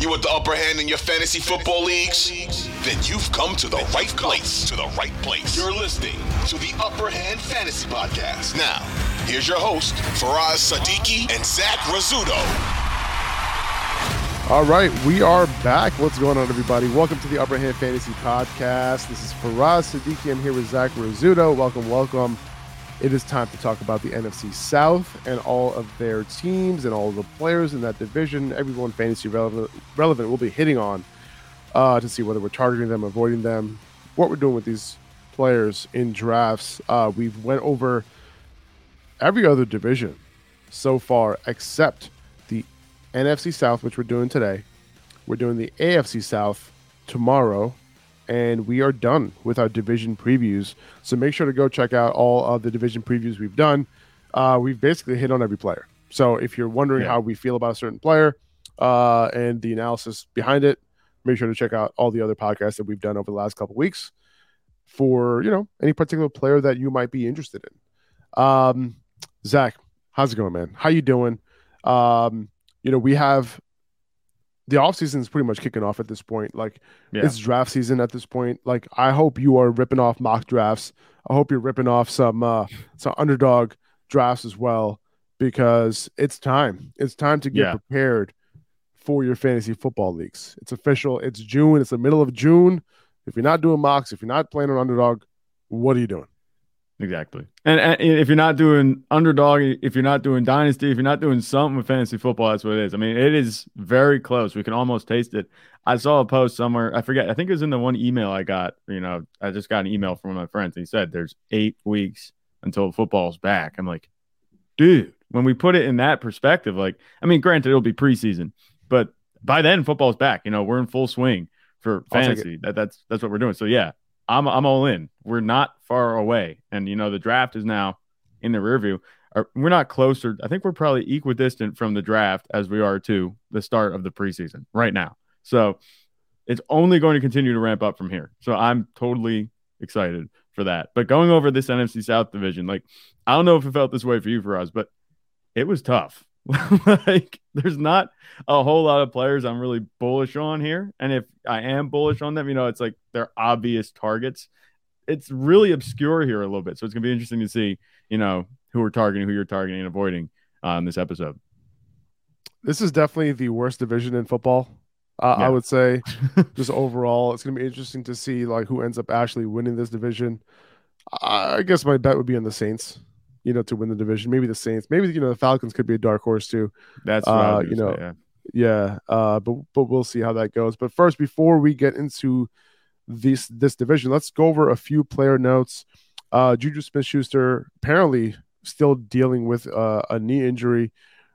You want the upper hand in your fantasy football leagues? Then you've come to the right place. To the right place. You're listening to the Upper Hand Fantasy Podcast. Now, here's your host, Faraz Siddiqi and Zach Rizzuto. All right, we are back. What's going on, everybody? Welcome to the Upper Hand Fantasy Podcast. This is Faraz Siddiqi. I'm here with Zach Rizzuto. Welcome, welcome. It is time to talk about the NFC South and all of their teams and all of the players in that division. Everyone fantasy relevant, relevant will be hitting on uh, to see whether we're targeting them, avoiding them, what we're doing with these players in drafts. Uh, we've went over every other division so far except the NFC South, which we're doing today. We're doing the AFC South tomorrow and we are done with our division previews. So make sure to go check out all of the division previews we've done. Uh, we've basically hit on every player. So if you're wondering yeah. how we feel about a certain player uh, and the analysis behind it, make sure to check out all the other podcasts that we've done over the last couple weeks for you know any particular player that you might be interested in. Um, Zach, how's it going, man? How you doing? Um, you know, we have the offseason is pretty much kicking off at this point. Like yeah. it's draft season at this point. Like I hope you are ripping off mock drafts. I hope you're ripping off some uh some underdog drafts as well because it's time. It's time to get yeah. prepared for your fantasy football leagues. It's official. It's June. It's the middle of June. If you're not doing mocks, if you're not playing on underdog, what are you doing? Exactly. And, and, if you're not doing underdog, if you're not doing dynasty, if you're not doing something with fantasy football, that's what it is. I mean, it is very close. We can almost taste it. I saw a post somewhere. I forget. I think it was in the one email I got. You know, I just got an email from one of my friends. And he said there's eight weeks until football's back. I'm like, dude, when we put it in that perspective, like, I mean, granted, it'll be preseason, but by then football's back. You know, we're in full swing for fantasy. That, that's that's what we're doing. So yeah, I'm I'm all in. We're not far away, and you know the draft is now in the rear view. We're not closer. I think we're probably equidistant from the draft as we are to the start of the preseason right now. So it's only going to continue to ramp up from here. So I'm totally excited for that. But going over this NFC South division, like I don't know if it felt this way for you for us, but it was tough. like there's not a whole lot of players I'm really bullish on here. And if I am bullish on them, you know, it's like they're obvious targets. It's really obscure here a little bit. So it's gonna be interesting to see, you know, who we're targeting, who you're targeting and avoiding on uh, this episode. This is definitely the worst division in football. Uh, yeah. I would say, just overall, it's going to be interesting to see like who ends up actually winning this division. I guess my bet would be on the Saints you know, to win the division. Maybe the Saints, maybe you know the Falcons could be a dark horse too. That's uh, you know, say, yeah. yeah. Uh, but but we'll see how that goes. But first, before we get into this this division, let's go over a few player notes. Uh, Juju Smith-Schuster apparently still dealing with uh, a knee injury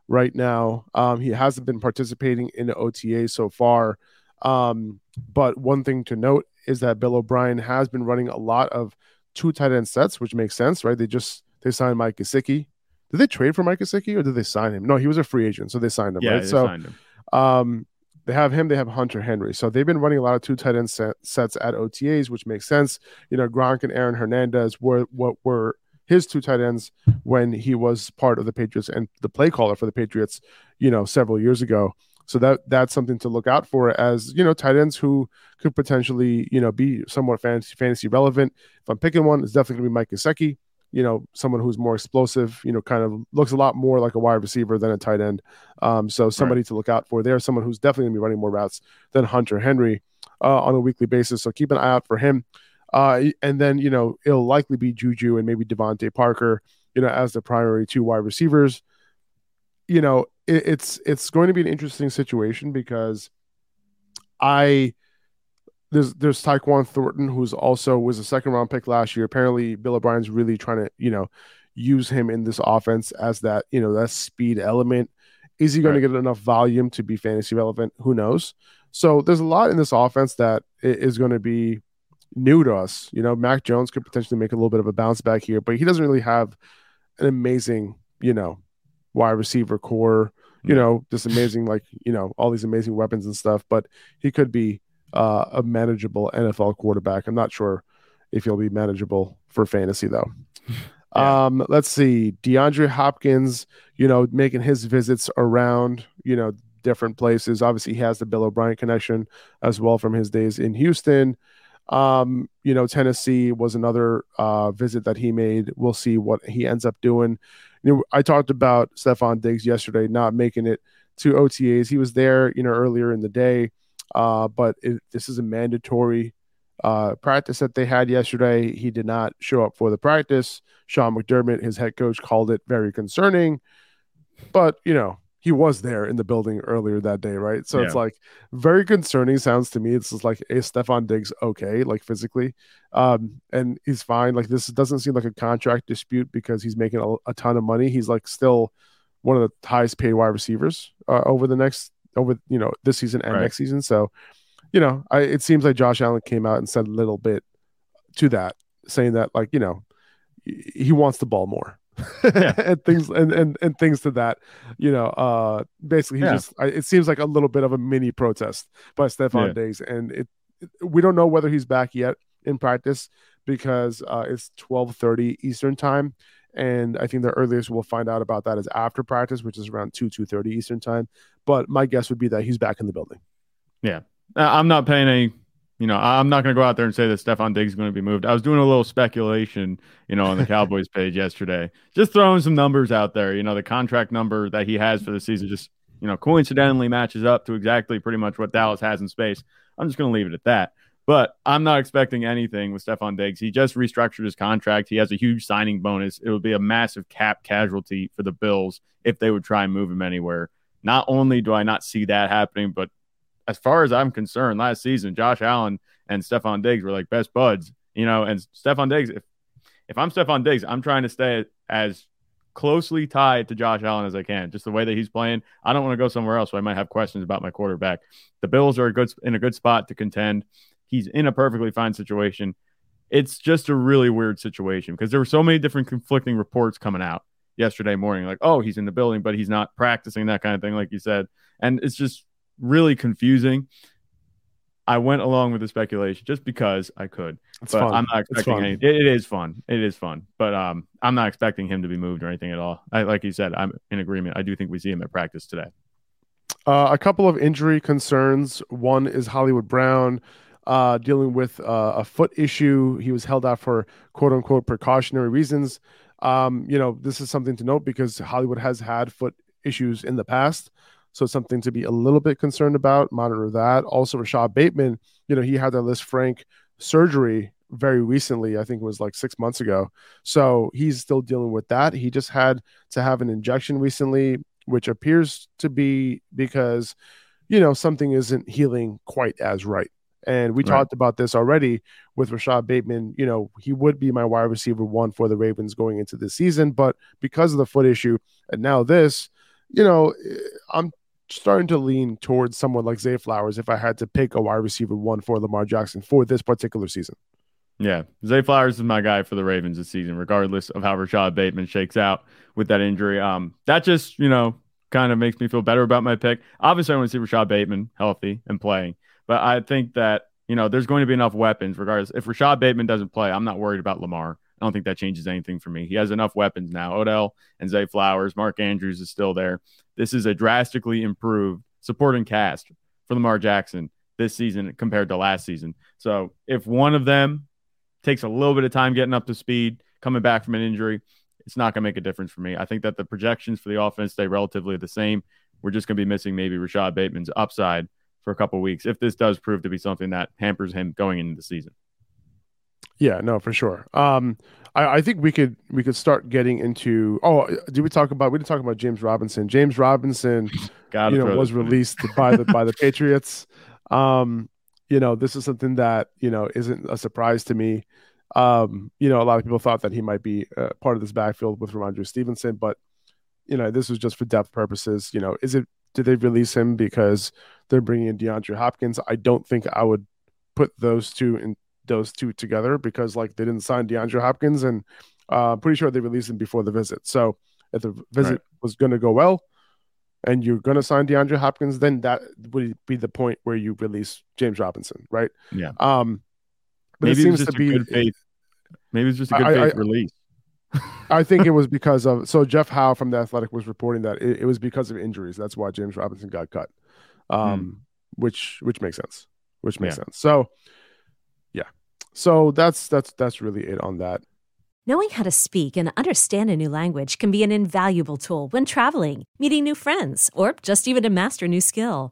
right now. Um, he hasn't been participating in the OTA so far. Um, but one thing to note is that Bill O'Brien has been running a lot of two tight end sets, which makes sense, right? They just they signed Mike Gesicki. Did they trade for Mike Gesicki or did they sign him? No, he was a free agent, so they signed him. Yeah, right? they so, signed him. Um, they have him. They have Hunter Henry. So they've been running a lot of two tight end set, sets at OTAs, which makes sense. You know, Gronk and Aaron Hernandez were what were his two tight ends when he was part of the Patriots and the play caller for the Patriots. You know, several years ago. So that that's something to look out for as you know tight ends who could potentially you know be somewhat fantasy fantasy relevant. If I'm picking one, it's definitely gonna be Mike Gesicki you know, someone who's more explosive, you know, kind of looks a lot more like a wide receiver than a tight end. Um, so somebody right. to look out for there, someone who's definitely gonna be running more routes than Hunter Henry uh, on a weekly basis. So keep an eye out for him. Uh, and then, you know, it'll likely be Juju and maybe DeVante Parker, you know, as the primary two wide receivers. You know, it, it's it's going to be an interesting situation because I there's there's Tyquan Thornton, who's also was a second round pick last year. Apparently, Bill O'Brien's really trying to, you know, use him in this offense as that, you know, that speed element. Is he going right. to get enough volume to be fantasy relevant? Who knows? So there's a lot in this offense that is going to be new to us. You know, Mac Jones could potentially make a little bit of a bounce back here, but he doesn't really have an amazing, you know, wide receiver core, you know, just amazing, like, you know, all these amazing weapons and stuff. But he could be uh, a manageable NFL quarterback. I'm not sure if he'll be manageable for fantasy, though. Yeah. Um, let's see. DeAndre Hopkins, you know, making his visits around, you know, different places. Obviously, he has the Bill O'Brien connection as well from his days in Houston. Um, you know, Tennessee was another uh, visit that he made. We'll see what he ends up doing. You know, I talked about Stefon Diggs yesterday not making it to OTAs. He was there, you know, earlier in the day, uh, but it, this is a mandatory uh, practice that they had yesterday. He did not show up for the practice. Sean McDermott, his head coach, called it very concerning. But you know, he was there in the building earlier that day, right? So yeah. it's like very concerning sounds to me. It's just like, hey, Stefon Diggs okay, like physically, um, and he's fine. Like this doesn't seem like a contract dispute because he's making a, a ton of money. He's like still one of the highest paid wide receivers uh, over the next over you know this season and right. next season. So, you know, I, it seems like Josh Allen came out and said a little bit to that, saying that like you know he wants the ball more yeah. and things and, and and things to that you know uh basically he yeah. just I, it seems like a little bit of a mini protest by Stefon yeah. Diggs and it, it, we don't know whether he's back yet in practice because uh it's 12:30 Eastern time and I think the earliest we'll find out about that is after practice which is around 2 2:30 Eastern time but my guess would be that he's back in the building yeah uh, I'm not paying any you know, I'm not going to go out there and say that Stefon Diggs is going to be moved. I was doing a little speculation, you know, on the Cowboys page yesterday, just throwing some numbers out there. You know, the contract number that he has for the season just, you know, coincidentally matches up to exactly pretty much what Dallas has in space. I'm just going to leave it at that. But I'm not expecting anything with Stefon Diggs. He just restructured his contract. He has a huge signing bonus. It would be a massive cap casualty for the Bills if they would try and move him anywhere. Not only do I not see that happening, but as far as I'm concerned, last season, Josh Allen and Stefon Diggs were like best buds, you know, and Stefon Diggs, if, if I'm Stefon Diggs, I'm trying to stay as closely tied to Josh Allen as I can. Just the way that he's playing, I don't want to go somewhere else. So I might have questions about my quarterback. The Bills are a good in a good spot to contend. He's in a perfectly fine situation. It's just a really weird situation because there were so many different conflicting reports coming out yesterday morning. Like, oh, he's in the building, but he's not practicing, that kind of thing, like you said. And it's just really confusing. I went along with the speculation just because I could. It's but fun. I'm not expecting any. It, it is fun. It is fun. But um, I'm not expecting him to be moved or anything at all. I, like you said, I'm in agreement. I do think we see him at practice today. Uh, a couple of injury concerns. One is Hollywood Brown uh, dealing with uh, a foot issue. He was held out for quote unquote precautionary reasons. Um, you know, this is something to note because Hollywood has had foot issues in the past. So something to be a little bit concerned about. Monitor that. Also, Rashod Bateman, you know, he had that Lisfranc surgery very recently. I think it was like six months ago. So he's still dealing with that. He just had to have an injection recently, which appears to be because, you know, something isn't healing quite as right. And we right. talked about this already with Rashod Bateman. You know, he would be my wide receiver one for the Ravens going into this season, but because of the foot issue and now this, you know, I'm starting to lean towards someone like Zay Flowers if I had to pick a wide receiver one for Lamar Jackson for this particular season. Yeah, Zay Flowers is my guy for the Ravens this season, regardless of how Rashod Bateman shakes out with that injury. Um, that just you know kind of makes me feel better about my pick. Obviously, I want to see Rashod Bateman healthy and playing, but I think that you know there's going to be enough weapons regardless. If Rashod Bateman doesn't play, I'm not worried about Lamar. I don't think that changes anything for me. He has enough weapons now. Odell and Zay Flowers, Mark Andrews is still there. This is a drastically improved supporting cast for Lamar Jackson this season compared to last season. So if one of them takes a little bit of time getting up to speed, coming back from an injury, it's not going to make a difference for me. I think that the projections for the offense stay relatively the same. We're just going to be missing maybe Rashod Bateman's upside for a couple weeks if this does prove to be something that hampers him going into the season. Yeah, no, for sure. Um, I, I think we could we could start getting into. Oh, did we talk about? We didn't talk about James Robinson. James Robinson, you know, was released by the by the Patriots. Um, you know, this is something that you know isn't a surprise to me. Um, you know, a lot of people thought that he might be uh, part of this backfield with Rhamondre Stevenson, but you know, this was just for depth purposes. You know, is it? Did they release him because they're bringing in DeAndre Hopkins? I don't think I would put those two in those two together because like they didn't sign DeAndre Hopkins, and uh, pretty sure they released him before the visit. So if the visit right. was going to go well, and you're going to sign DeAndre Hopkins, then that would be the point where you release James Robinson, right? Yeah. Um, but maybe it seems to be good faith. Maybe it's just a good I, faith I, release. I think it was because of so Jeff Howe from the Athletic was reporting that it, it was because of injuries. That's why James Robinson got cut, um, mm. which which makes sense. Which makes yeah. sense. So, yeah. So that's that's that's really it on that. Knowing how to speak and understand a new language can be an invaluable tool when traveling, meeting new friends, or just even to master a new skill.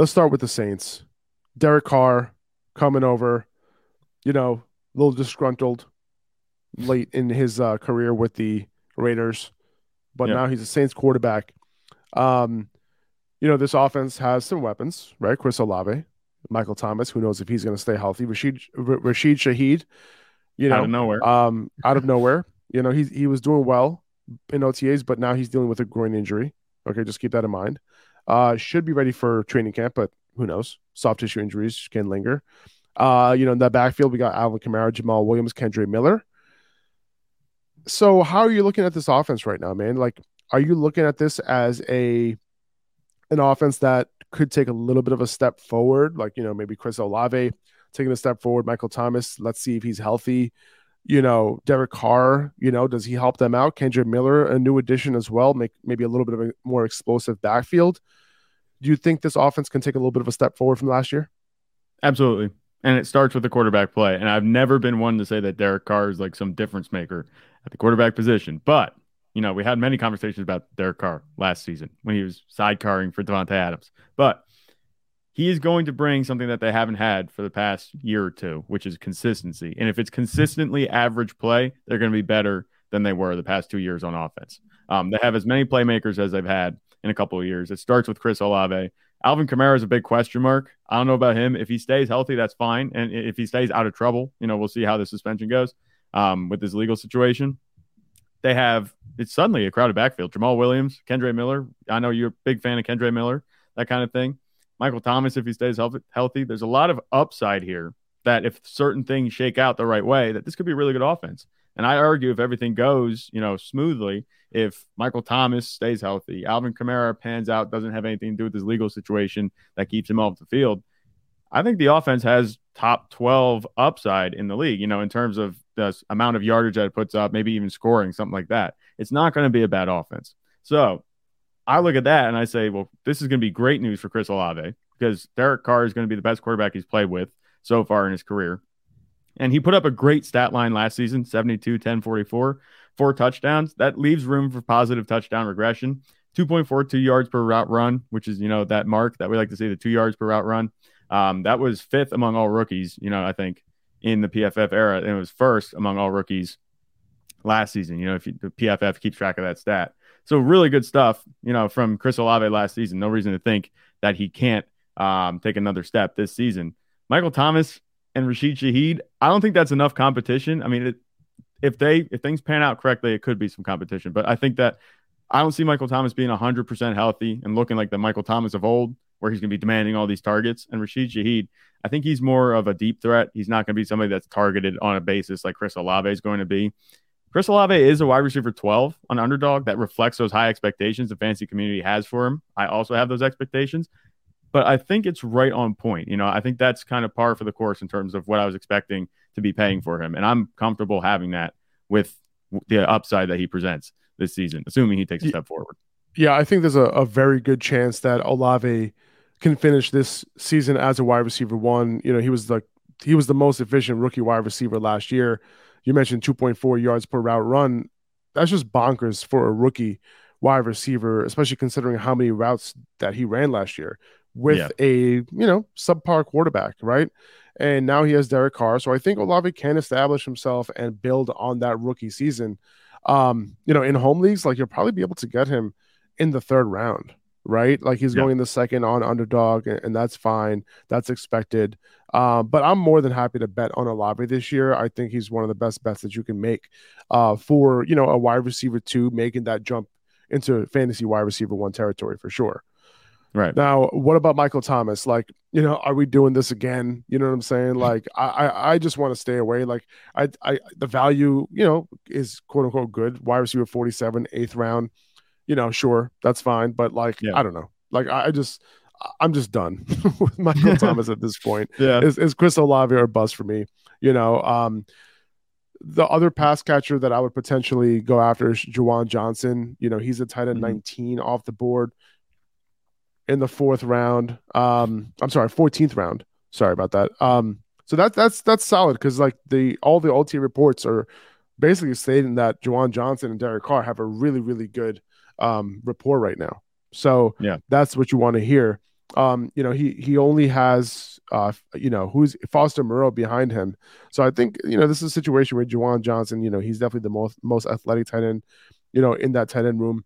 Let's start with the Saints. Derek Carr coming over, you know, a little disgruntled late in his uh, career with the Raiders, but now he's a Saints quarterback. Um, you know, this offense has some weapons, right? Chris Olave, Michael Thomas, who knows if he's going to stay healthy. Rashid Rashid Shaheed, you know, out of nowhere. Um, out of nowhere. You know, he he was doing well in OTAs, but now he's dealing with a groin injury. Okay, just keep that in mind. Uh, should be ready for training camp, but who knows? Soft tissue injuries can linger. Uh, you know, in that backfield, we got Alvin Kamara, Jamaal Williams, Kendre Miller. So, how are you looking at this offense right now, man? Like, are you looking at this as a an offense that could take a little bit of a step forward, like you know maybe Chris Olave taking a step forward, Michael Thomas. Let's see if he's healthy. You know, Derek Carr. You know, does he help them out? Kendre Miller, a new addition as well, make maybe a little bit of a more explosive backfield. Do you think this offense can take a little bit of a step forward from last year? Absolutely. And it starts with the quarterback play. And I've never been one to say that Derek Carr is like some difference maker at the quarterback position. But you know, we had many conversations about Derek Carr last season when he was sidecarring for Davante Adams. But he is going to bring something that they haven't had for the past year or two, which is consistency. And if it's consistently average play, they're going to be better than they were the past two years on offense. Um, they have as many playmakers as they've had in a couple of years. It starts with Chris Olave. Alvin Kamara is a big question mark. I don't know about him. If he stays healthy, that's fine. And if he stays out of trouble, you know, we'll see how the suspension goes um, with his legal situation they have it's suddenly a crowded backfield. Jamaal Williams, Kendre Miller. I know you're a big fan of Kendre Miller, that kind of thing. Michael Thomas, if he stays healthy, there's a lot of upside here that if certain things shake out the right way, that this could be a really good offense. And I argue if everything goes, you know, smoothly, if Michael Thomas stays healthy, Alvin Kamara pans out, doesn't have anything to do with his legal situation that keeps him off the field, I think the offense has top 12 upside in the league, you know, in terms of the amount of yardage that it puts up, maybe even scoring, something like that. It's not going to be a bad offense. So I look at that and I say, well, this is going to be great news for Chris Olave because Derek Carr is going to be the best quarterback he's played with so far in his career. And he put up a great stat line last season 72, 10, 44, four touchdowns. That leaves room for positive touchdown regression. 2.42 yards per route run, which is, you know, that mark that we like to see the two yards per route run. Um, that was fifth among all rookies, you know, I think in the PFF era. And it was first among all rookies last season. You know, if you, the PFF keeps track of that stat. So really good stuff, you know, from Chris Olave last season. No reason to think that he can't um, take another step this season. Michael Thomas and Rashid Shaheed, I don't think that's enough competition. I mean, it, if they if things pan out correctly, it could be some competition. But I think that I don't see Michael Thomas being 100% healthy and looking like the Michael Thomas of old, where he's going to be demanding all these targets. And Rashid Shaheed, I think he's more of a deep threat. He's not going to be somebody that's targeted on a basis like Chris Olave is going to be. Chris Olave is a wide receiver 12 on underdog that reflects those high expectations the fantasy community has for him. I also have those expectations, but I think it's right on point. You know, I think that's kind of par for the course in terms of what I was expecting to be paying mm-hmm. for him. And I'm comfortable having that with the upside that he presents this season, assuming he takes a step forward. Yeah, I think there's a, a very good chance that Olave can finish this season as a wide receiver one. You know, he was the he was the most efficient rookie wide receiver last year you mentioned 2.4 yards per route run. That's just bonkers for a rookie wide receiver, especially considering how many routes that he ran last year with yeah. a you know subpar quarterback, right? And now he has Derek Carr, so I think Olave can establish himself and build on that rookie season. Um, you know, in home leagues, like you'll probably be able to get him in the third round, right? Like he's yeah. going the second on underdog, and, and that's fine. That's expected. Uh, but I'm more than happy to bet on Olave this year. I think he's one of the best bets that you can make uh, for you know a wide receiver two making that jump into fantasy wide receiver one territory for sure. Right now, what about Michael Thomas? Like, you know, are we doing this again? You know what I'm saying? Like, I I, I just want to stay away. Like, I I the value, you know, is quote unquote good. Wide receiver 47, eighth round. You know, sure, that's fine. But like, yeah. I don't know. Like, I, I just I'm just done with Michael Thomas at this point. Yeah, is, is Chris Olave or bust for me? You know, um, the other pass catcher that I would potentially go after is Juwan Johnson. You know, he's a tight end mm-hmm. 19 off the board in the fourth round. Um, I'm sorry, 14th round. Sorry about that. Um, so that that's that's solid because like the all the OT reports are basically stating that Juwan Johnson and Derek Carr have a really really good um, rapport right now. So yeah, that's what you want to hear um, you know, he he only has uh, you know, who's Foster Moreau behind him. So I think, you know, this is a situation where Juwan Johnson, you know, he's definitely the most most athletic tight end, you know, in that tight end room.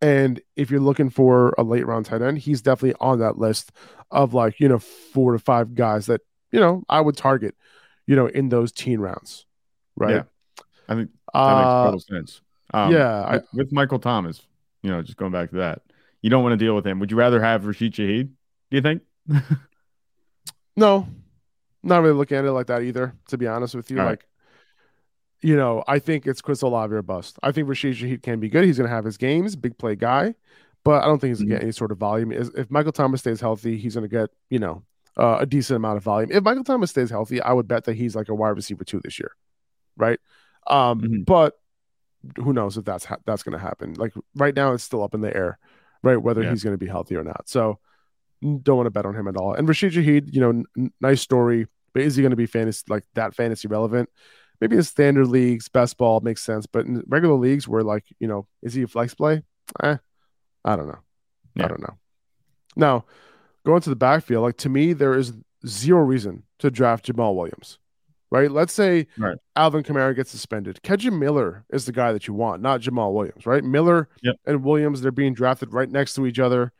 And if you're looking for a late round tight end, he's definitely on that list of like, you know, four to five guys that, you know, I would target, you know, in those teen rounds. Right. Yeah. I think that uh, makes total sense. Um, yeah. With, I, with Michael Thomas, you know, just going back to that you don't want to deal with him. Would you rather have Rashid Shaheed? Do you think? no, not really looking at it like that either. To be honest with you, All like. You know, I think it's Chris Olave or bust. I think Rashid Shaheed can be good. He's going to have his games, big play guy, but I don't think he's going to mm-hmm. get any sort of volume. If Michael Thomas stays healthy, he's going to get you know uh, a decent amount of volume. If Michael Thomas stays healthy, I would bet that he's like a wide receiver two this year, right? Um, mm-hmm. But who knows if that's ha- that's going to happen? Like right now, it's still up in the air right? Whether yeah. he's going to be healthy or not. So don't want to bet on him at all. And Rashid Shaheed, you know, n- nice story, but is he going to be fantasy like that fantasy relevant? Maybe in standard leagues, best ball makes sense, but in regular leagues where like, you know, is he a flex play? Eh, I don't know. Yeah. I don't know. Now, going to the backfield, like to me, there is zero reason to draft Jamaal Williams right? Let's say right. Alvin Kamara gets suspended. Kendre Miller is the guy that you want, not Jamaal Williams, right? Miller yep. and Williams, they're being drafted right next to each other.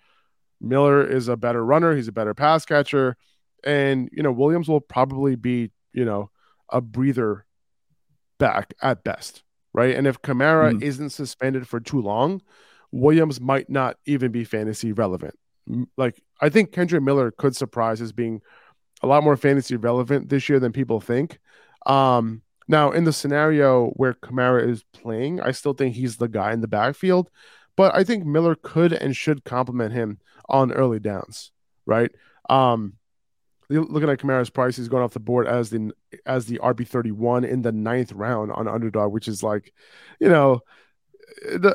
Miller is a better runner, he's a better pass catcher. And, you know, Williams will probably be, you know, a breather back at best, right? And if Kamara mm-hmm. isn't suspended for too long, Williams might not even be fantasy relevant. Like, I think Kendre Miller could surprise as being a lot more fantasy relevant this year than people think. Um, now, in the scenario where Kamara is playing, I still think he's the guy in the backfield, but I think Miller could and should complement him on early downs, right? Um, looking at Kamara's price, he's going off the board as the as the RB thirty one in the ninth round on underdog, which is like, you know,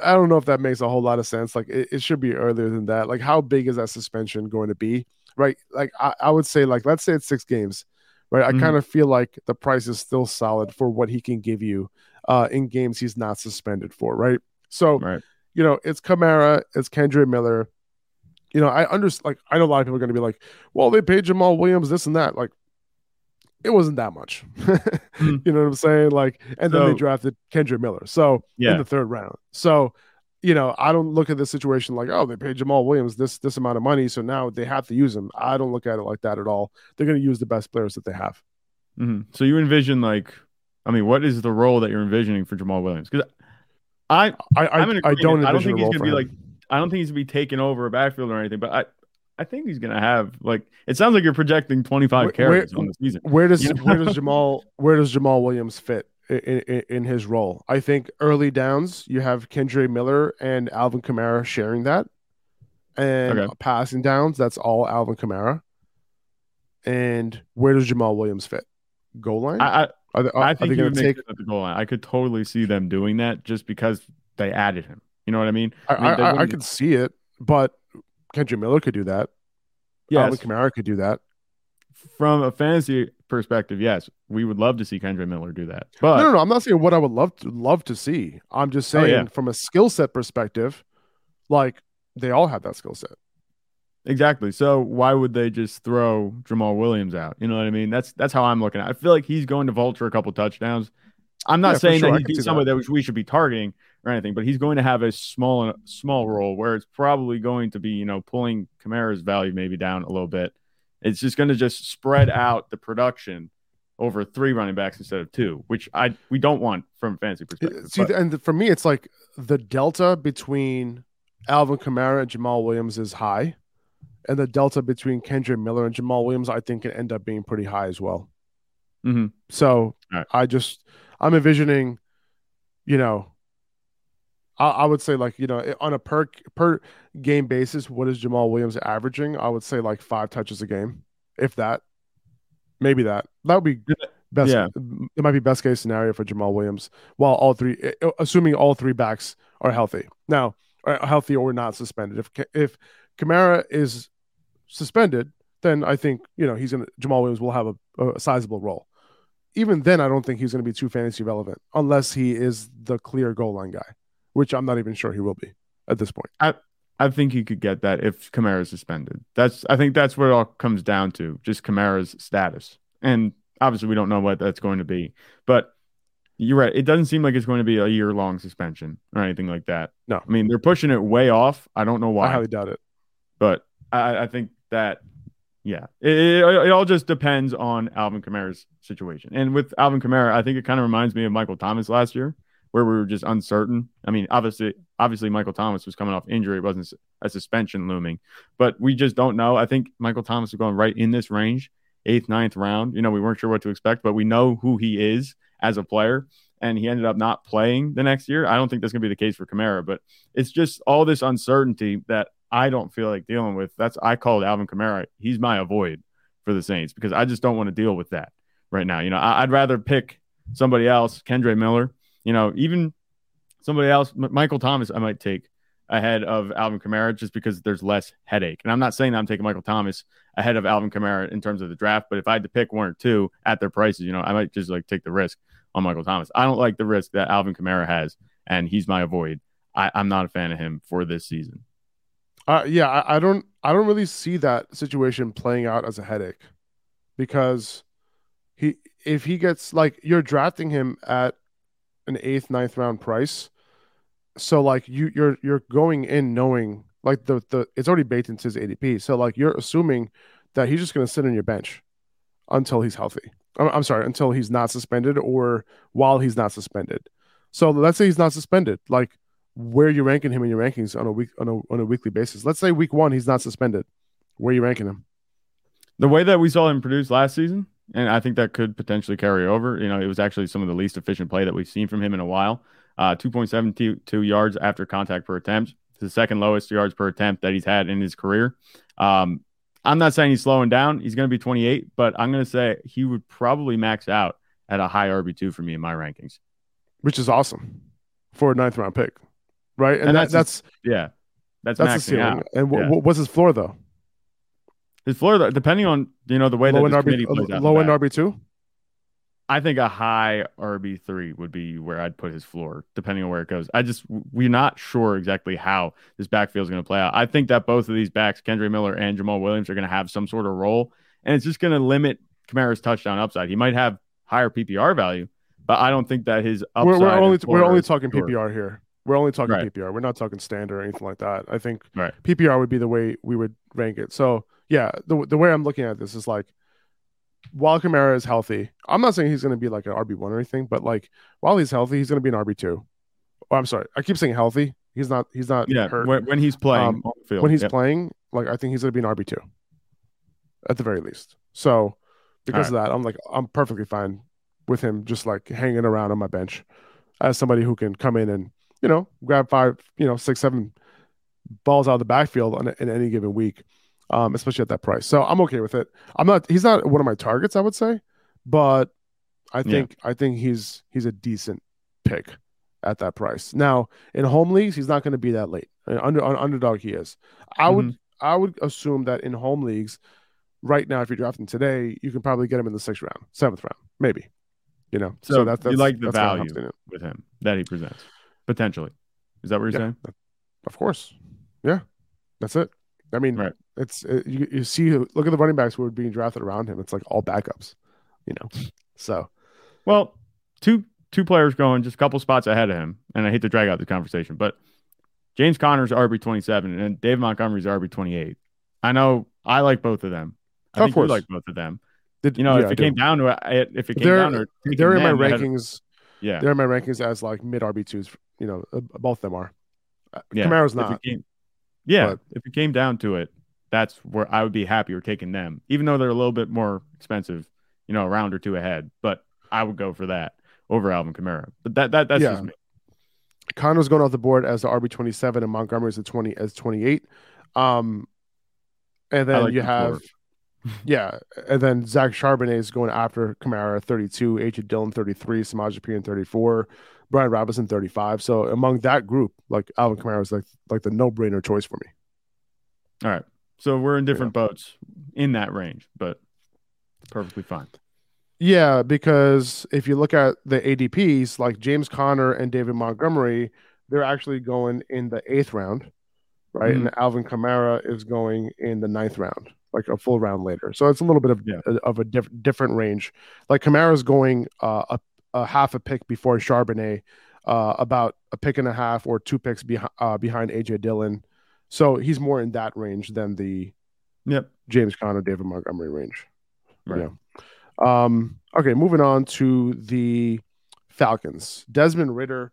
I don't know if that makes a whole lot of sense. Like it, it, should be earlier than that. Like how big is that suspension going to be? Right. Like I, I would say like let's say it's six games. Right. I mm-hmm. kind of feel like the price is still solid for what he can give you uh, in games he's not suspended for. Right. So right. you know it's Kamara, it's Kendre Miller. You know I understand. Like I know a lot of people are going to be like, well, they paid Jamaal Williams this and that. Like it wasn't that much. mm-hmm. You know what I'm saying? Like, and so, then they drafted Kendre Miller. So yeah. in the third round. So, you know, I don't look at this situation like, oh, they paid Jamaal Williams this this amount of money, so now they have to use him. I don't look at it like that at all. They're going to use the best players that they have. Mm-hmm. So you envision like, I mean, what is the role that you're envisioning for Jamaal Williams? Because I, I, I, I don't, I don't think he's going to be him. like, I don't think he's going to be taking over a backfield or anything. But I, I think he's going to have like it sounds like you're projecting 25 where, carries on the season. Where does you know? where does Jamaal where does Jamaal Williams fit in, in, in, his role? I think early downs you have Kendre Miller and Alvin Kamara sharing that, and okay. passing downs that's all Alvin Kamara. And where does Jamaal Williams fit? Goal line. I I, are they, are, I think are they take at the goal line. I could totally see them doing that just because they added him. You know what I mean? I, I, mean, I, I could see it, but Kendrick Miller could do that. Yeah, Alvin Kamara could do that. From a fantasy perspective, yes, we would love to see Kendrick Miller do that. But no, no, no, I'm not saying what I would love to love to see. I'm just saying oh, yeah. from a skill set perspective, like they all have that skill set. Exactly. So why would they just throw Jamaal Williams out? You know what I mean? That's that's how I'm looking at. it. I feel like he's going to vulture a couple touchdowns. I'm not yeah, saying sure. that he's somebody that. that we should be targeting, or anything, but he's going to have a small small role where it's probably going to be you know pulling Kamara's value maybe down a little bit. It's just going to just spread out the production over three running backs instead of two, which I we don't want from fantasy perspective. See, but. and for me, it's like the delta between Alvin Kamara and Jamaal Williams is high, and the delta between Kendre Miller and Jamaal Williams, I think, can end up being pretty high as well. Mm-hmm. So right. I just I'm envisioning, you know, I, I, would say like you know on a per per game basis, what is Jamaal Williams averaging? I would say like five touches a game, if that. Maybe that that would be best. Yeah. It might be best case scenario for Jamaal Williams, while all three, assuming all three backs are healthy. Now, healthy or not suspended. If if Kamara is suspended, then I think you know he's gonna Jamaal Williams will have a, a sizable role. Even then, I don't think he's going to be too fantasy relevant unless he is the clear goal line guy which I'm not even sure he will be at this point. I I think he could get that if Kamara is suspended. That's I think that's what it all comes down to, just Kamara's status. And obviously we don't know what that's going to be. But you're right. It doesn't seem like it's going to be a year long suspension or anything like that. No. I mean, they're pushing it way off. I don't know why. I highly doubt it. But I, I think that, yeah, it, it, it, all just depends on Alvin Kamara's situation. And with Alvin Kamara, I think it kind of reminds me of Michael Thomas last year, where we were just uncertain. I mean, obviously, obviously Michael Thomas was coming off injury; it wasn't a suspension looming, but we just don't know. I think Michael Thomas is going right in this range, eighth, ninth round. You know, we weren't sure what to expect, but we know who he is as a player, and he ended up not playing the next year. I don't think that's going to be the case for Kamara, but it's just all this uncertainty that I don't feel like dealing with. That's I called Alvin Kamara. He's my avoid for the Saints because I just don't want to deal with that right now. You know, I, would rather pick somebody else, Kendre Miller, you know, even somebody else, Michael Thomas, I might take ahead of Alvin Kamara just because there's less headache. And I'm not saying that I'm taking Michael Thomas ahead of Alvin Kamara in terms of the draft, but if I had to pick one or two at their prices, you know, I might just like take the risk on Michael Thomas. I don't like the risk that Alvin Kamara has, and he's my avoid. I, am not a fan of him for this season. Uh, yeah, I, I don't, I don't really see that situation playing out as a headache because he, if he gets like you're drafting him at an eighth, ninth round price. So like you you're you're going in knowing like the the it's already baked into his ADP. So like you're assuming that he's just going to sit on your bench until he's healthy. I'm, I'm sorry, until he's not suspended or while he's not suspended. So let's say he's not suspended. Like where are you ranking him in your rankings on a week on a on a weekly basis? Let's say week one he's not suspended. Where are you ranking him? The way that we saw him produce last season, and I think that could potentially carry over. You know, it was actually some of the least efficient play that we've seen from him in a while. Uh, 2.72 yards after contact per attempt. It's the second lowest yards per attempt that he's had in his career. Um, I'm not saying he's slowing down. He's going to be 28, but I'm going to say he would probably max out at a high RB2 for me in my rankings. Which is awesome for a ninth round pick. right? And, And that, that's that's Yeah, that's, that's the ceiling. out. And wh- Yeah. what's his floor though? His floor, though, depending on you know the way Low that this committee RB, plays out low end RB two. I think a high RB three would be where I'd put his floor, depending on where it goes. I just we're not sure exactly how this backfield is going to play out. I think that both of these backs, Kendre Miller and Jamaal Williams, are going to have some sort of role, and it's just going to limit Kamara's touchdown upside. He might have higher PPR value, but I don't think that his upside. We're, we're only we're only talking sure. PPR here. We're only talking Right. PPR. We're not talking standard or anything like that. I think Right. PPR would be the way we would rank it. So yeah, the the way I'm looking at this is like while Kamara is healthy, I'm not saying he's going to be like an RB one or anything, but like while he's healthy, he's going to be an RB two. Oh, I'm sorry, I keep saying healthy. He's not. He's not Yeah, hurt. when, when he's playing Um, on the field. when he's Yep. playing, like I think he's going to be an RB two, at the very least. So because of that, I'm like I'm perfectly fine with him just like hanging around on my bench as somebody who can come in and you know grab five, you know six, seven balls out of the backfield on, in any given week, um, especially at that price. So I'm okay with it. I'm not. He's not one of my targets, I would say, but I think I think he's he's a decent pick at that price. Now in home leagues, he's not going to be that late. Uh, Under on underdog, he is. I would Mm-hmm. I would assume that in home leagues, right now, if you're drafting today, you can probably get him in the sixth round, seventh round, maybe. You know, So, so, that's, that's you like the value with him that he presents potentially. Is that what you're Yeah, saying? of course. Yeah, that's it. I mean, Right. it's it, you, you see look at the running backs who are being drafted around him. It's like all backups, you know. So Well, two two players going just a couple spots ahead of him, and I hate to drag out the conversation, but James Conner's RB twenty seven and Dave Montgomery's RB twenty eight. I know I like both of them. I Of think you course. like both of them. did, You know, yeah, if it came down to it, if it came They're- down to they're in my ahead of- rankings. yeah, They're in my rankings as like mid RB twos. You know, uh, both of them are. Uh, yeah. Kamara's If it not. came- yeah, but- if it came down to it, that's where I would be happier taking them, even though they're a little bit more expensive. You know, a round or two ahead, but I would go for that over Alvin Kamara. But that that that's Yeah. just me. Conner's going off the board as the RB twenty seven, and Montgomery's the twenty as twenty eight. Um, and then like you the have, yeah, and then Zach Charbonnet is going after Kamara thirty two, AJ Dillon thirty three, Samaj P thirty four, Brian Robinson thirty five. So among that group, like Alvin Kamara is like like the no brainer choice for me. All right. So we're in different boats in that range, but perfectly fine. Yeah, because if you look at the ADPs, like James Conner and David Montgomery, they're actually going in the eighth round, right? And Alvin Kamara is going in the ninth round, like a full round later. So it's a little bit of Yeah. of a diff- different range. Like Kamara's going uh, a, a half a pick before Charbonnet, uh, about a pick and a half or two picks behind uh, behind AJ Dillon. So he's more in that range than the Yep. James Conner, David Montgomery range. Right. Yeah. Um, okay, moving on to the Falcons. Desmond Ridder,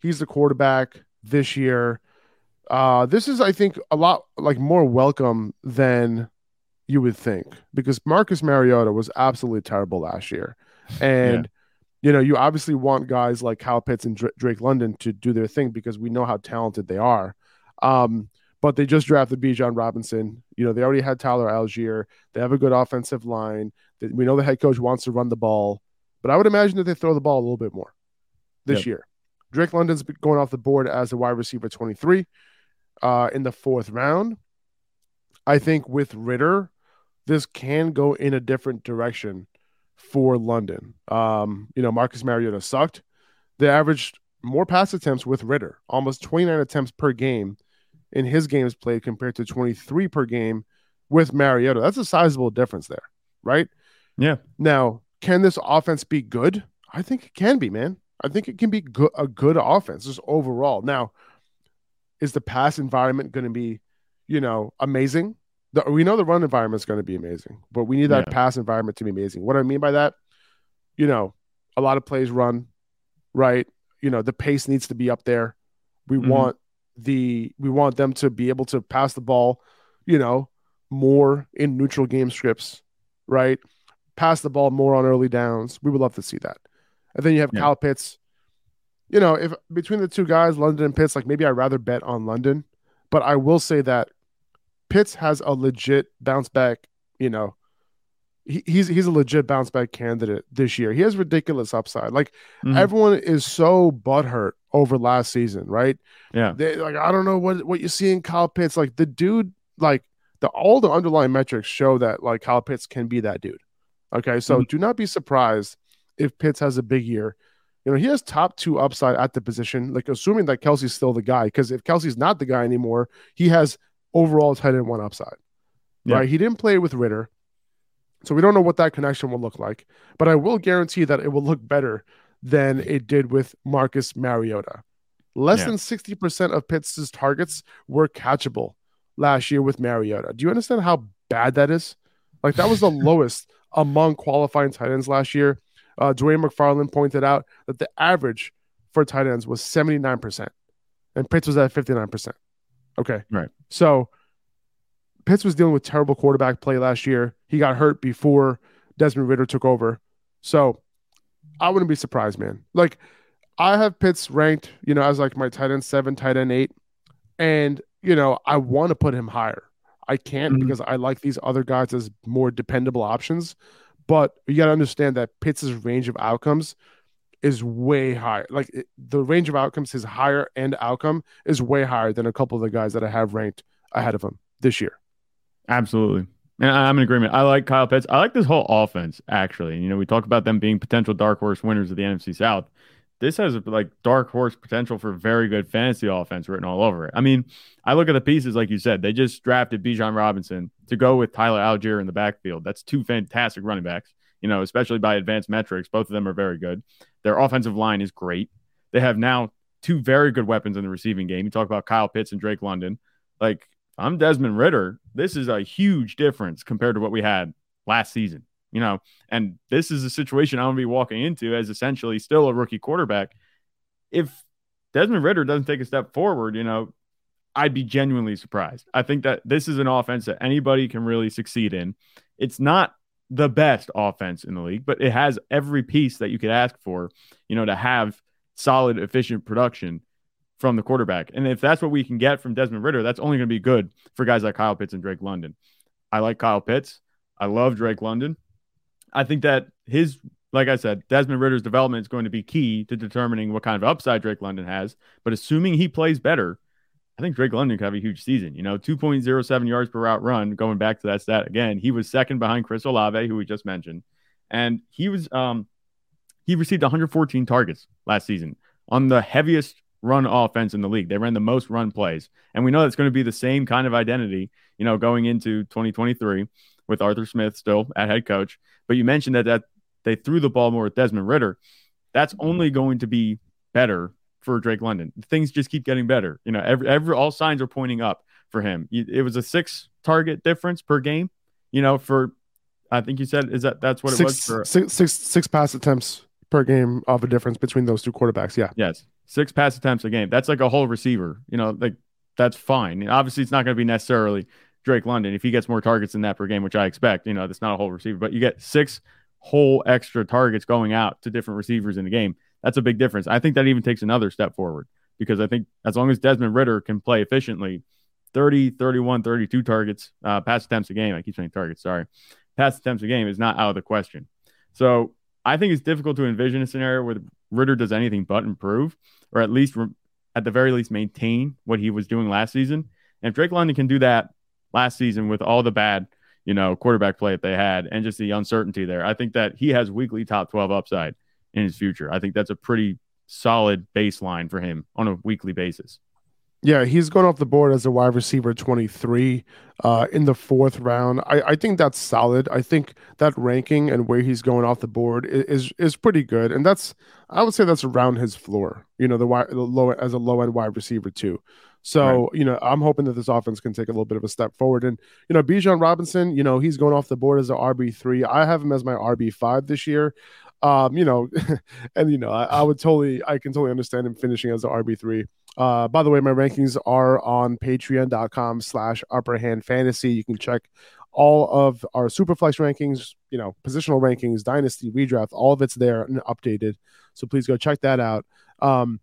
he's the quarterback this year. Uh, this is, I think, a lot like more welcome than you would think because Marcus Mariota was absolutely terrible last year. And, you know, you obviously want guys like Kyle Pitts and Drake London to do their thing because we know how talented they are. Um, but they just drafted Bijan Robinson. You know, they already had Tyler Allgeier. They have a good offensive line. We know the head coach wants to run the ball, but I would imagine that they throw the ball a little bit more this Yep. year. Drake London's going off the board as a wide receiver 23 uh, in the fourth round. I think with Ridder, this can go in a different direction for London. Um, you know, Marcus Mariota sucked. They averaged more pass attempts with Ridder, almost 29 attempts per game in his games played compared to 23 per game with Mariota. That's a sizable difference there, right? Yeah. Now, can this offense be good? I think it can be, man. I think it can be good, a good offense just overall. Now, is the pass environment going to be, you know, amazing? The, we know the run environment is going to be amazing, but we need that Yeah. pass environment to be amazing. What I mean by that, you know, a lot of plays run, right? You know, the pace needs to be up there. We Mhm. want the we want them to be able to pass the ball, you know, more in neutral game scripts, right? Pass the ball more on early downs. We would love to see that. And then you have Yeah. Kyle Pitts. You know, if between the two guys, London and Pitts, like maybe I'd rather bet on London, but I will say that Pitts has a legit bounce back, you know, he, he's he's a legit bounce back candidate this year. He has ridiculous upside. Like mm-hmm. everyone is so butthurt over last season, right? Yeah. They like I don't know what what you see in Kyle Pitts. Like the dude, like the all the underlying metrics show that like Kyle Pitts can be that dude. Okay, so mm-hmm. do not be surprised if Pitts has a big year. You know, he has top two upside at the position, like assuming that Kelce's still the guy. Because if Kelce's not the guy anymore, he has overall tight end one upside. Yeah. Right. He didn't play with Ridder. So we don't know what that connection will look like, but I will guarantee that it will look better than it did with Marcus Mariota. Less yeah. than 60% of Pitts' targets were catchable last year with Mariota. Do you understand how bad that is? Like that was the lowest among qualifying tight ends last year. Uh, Dwain McFarland pointed out that the average for tight ends was 79%, and Pitts was at 59%. Okay. Right. So Pitts was dealing with terrible quarterback play last year. He got hurt before Desmond Ridder took over. So I wouldn't be surprised, man. Like I have Pitts ranked, you know, as like my tight end seven, tight end eight. And, you know, I want to put him higher. I can't mm-hmm. because I like these other guys as more dependable options. But you got to understand that Pitts' range of outcomes is way higher. Like it, the range of outcomes, his higher end outcome is way higher than a couple of the guys that I have ranked ahead of him this year. Absolutely. And I'm in agreement. I like Kyle Pitts. I like this whole offense, actually. You know, we talk about them being potential dark horse winners of the NFC South. This has like dark horse potential for very good fantasy offense written all over it. I mean, I look at the pieces, like you said, they just drafted Bijan Robinson to go with Tyler Allgeier in the backfield. That's two fantastic running backs, you know, especially by advanced metrics. Both of them are very good. Their offensive line is great. They have now two very good weapons in the receiving game. You talk about Kyle Pitts and Drake London. Like, I'm Desmond Ridder. This is a huge difference compared to what we had last season, you know. And this is a situation I'm going to be walking into as essentially still a rookie quarterback. If Desmond Ridder doesn't take a step forward, you know, I'd be genuinely surprised. I think that this is an offense that anybody can really succeed in. It's not the best offense in the league, but it has every piece that you could ask for, you know, to have solid, efficient production from the quarterback. And if that's what we can get from Desmond Ridder, that's only going to be good for guys like Kyle Pitts and Drake London. I like Kyle Pitts. I love Drake London. I think that his, like I said, Desmond Ridder's development is going to be key to determining what kind of upside Drake London has. But assuming he plays better, I think Drake London could have a huge season. You know, 2.07 yards per route run, going back to that stat again. He was second behind Chris Olave, who we just mentioned. And he was, um, he received 114 targets last season on the heaviest run offense in the league. They ran the most run plays. And we know that's going to be the same kind of identity, you know, going into 2023 with Arthur Smith still at head coach. But you mentioned that, that they threw the ball more with Desmond Ridder. That's only going to be better for Drake London. Things just keep getting better. You know, every, every all signs are pointing up for him. It was a six target difference per game, you know, for I think you said is that that's what it six, was for six, six, six pass attempts per game of a difference between those two quarterbacks. Yeah. Yes six pass attempts a game. That's like a whole receiver. You know, like that's fine. And obviously, it's not going to be necessarily Drake London if he gets more targets than that per game, which I expect. You know, that's not a whole receiver, but you get six whole extra targets going out to different receivers in the game. That's a big difference. I think that even takes another step forward because I think as long as Desmond Ridder can play efficiently, 30, 31, 32 targets, uh, pass attempts a game. I keep saying targets, sorry. Pass attempts a game is not out of the question. So I think it's difficult to envision a scenario where Ridder does anything but improve or at least at the very least maintain what he was doing last season. And if Drake London can do that last season with all the bad, you know, quarterback play that they had and just the uncertainty there, I think that he has weekly top 12 upside in his future. I think that's a pretty solid baseline for him on a weekly basis. Yeah, he's going off the board as a wide receiver 23 uh, in the fourth round. I, I think that's solid. I think that ranking and where he's going off the board is is pretty good, and that's I would say that's around his floor. You know, the, wide, the low as a low end wide receiver too. So right. you know, I'm hoping that this offense can take a little bit of a step forward. And you know, Bijan Robinson, you know, he's going off the board as a RB three. I have him as my RB five this year. Um, you know, and you know, I, I would totally, I can totally understand him finishing as a RB three. Uh, by the way, my rankings are on patreon.com slash upper hand fantasy. You can check all of our superflex rankings, you know, positional rankings, dynasty, redraft, all of it's there and updated. So please go check that out. Um,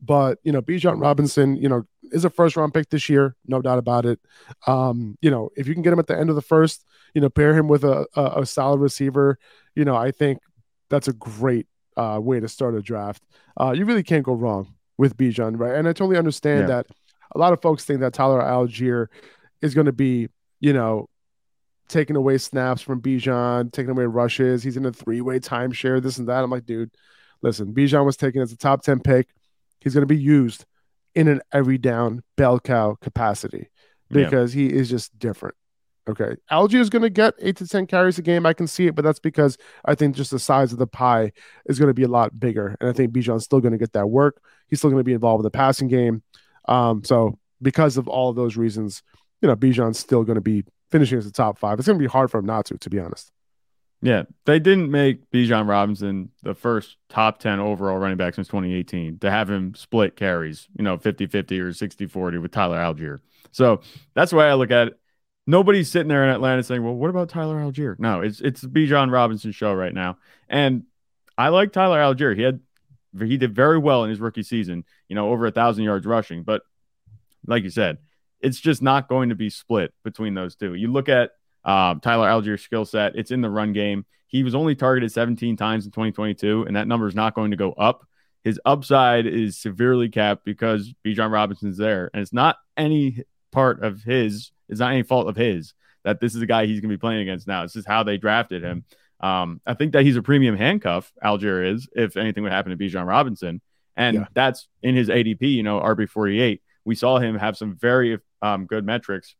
But you know, Bijan Robinson, you know, is a first round pick this year, no doubt about it. Um, you know, if you can get him at the end of the first, you know, pair him with a, a, a solid receiver, you know, I think that's a great uh, way to start a draft. Uh, you really can't go wrong with Bijan, right? And I totally understand yeah. that a lot of folks think that Tyler Allgeier is going to be, you know, taking away snaps from Bijan, taking away rushes. He's in a three way timeshare, this and that. I'm like, dude, listen, Bijan was taken as a top 10 pick. He's going to be used in an every down bell cow capacity because yeah. he is just different. Okay. Allgeier is going to get eight to 10 carries a game. I can see it, but that's because I think just the size of the pie is going to be a lot bigger. And I think Bijan's still going to get that work. He's still going to be involved in the passing game. Um, so because of all of those reasons, you know, Bijan's still going to be finishing as a top five. It's going to be hard for him not to, to be honest. Yeah, they didn't make Bijan Robinson the first top 10 overall running back since 2018 to have him split carries, you know, 50 50 or 60 40 with Tyler Allgeier. So that's the way I look at it. Nobody's sitting there in Atlanta saying, well, what about Tyler Allgeier?" No, it's it's the Bijan Robinson show right now. And I like Tyler Allgeier. He had he did very well in his rookie season, you know, over a thousand yards rushing. But like you said, it's just not going to be split between those two. You look at um, Tyler Allgeier's skill set, it's in the run game. He was only targeted 17 times in 2022, and that number is not going to go up. His upside is severely capped because Bijan Robinson's there, and it's not any part of his, it's not any fault of his that this is the guy he's going to be playing against now. It's just how they drafted him. Um, I think that he's a premium handcuff, Allgeier is, if anything would happen to Bijan Robinson. And yeah. that's in his ADP, you know, RB48. We saw him have some very um, good metrics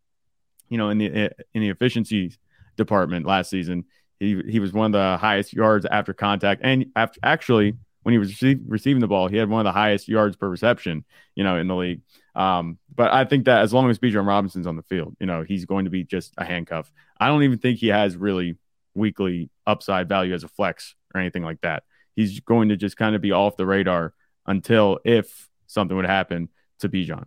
you know, in the in the efficiency department last season. He he was one of the highest yards after contact, and after, actually when he was receiving the ball, he had one of the highest yards per reception, you know, in the league. Um, but I think that as long as Bijan Robinson's on the field, you know, he's going to be just a handcuff. I don't even think he has really weekly upside value as a flex or anything like that. He's going to just kind of be off the radar until if something would happen to Bijan.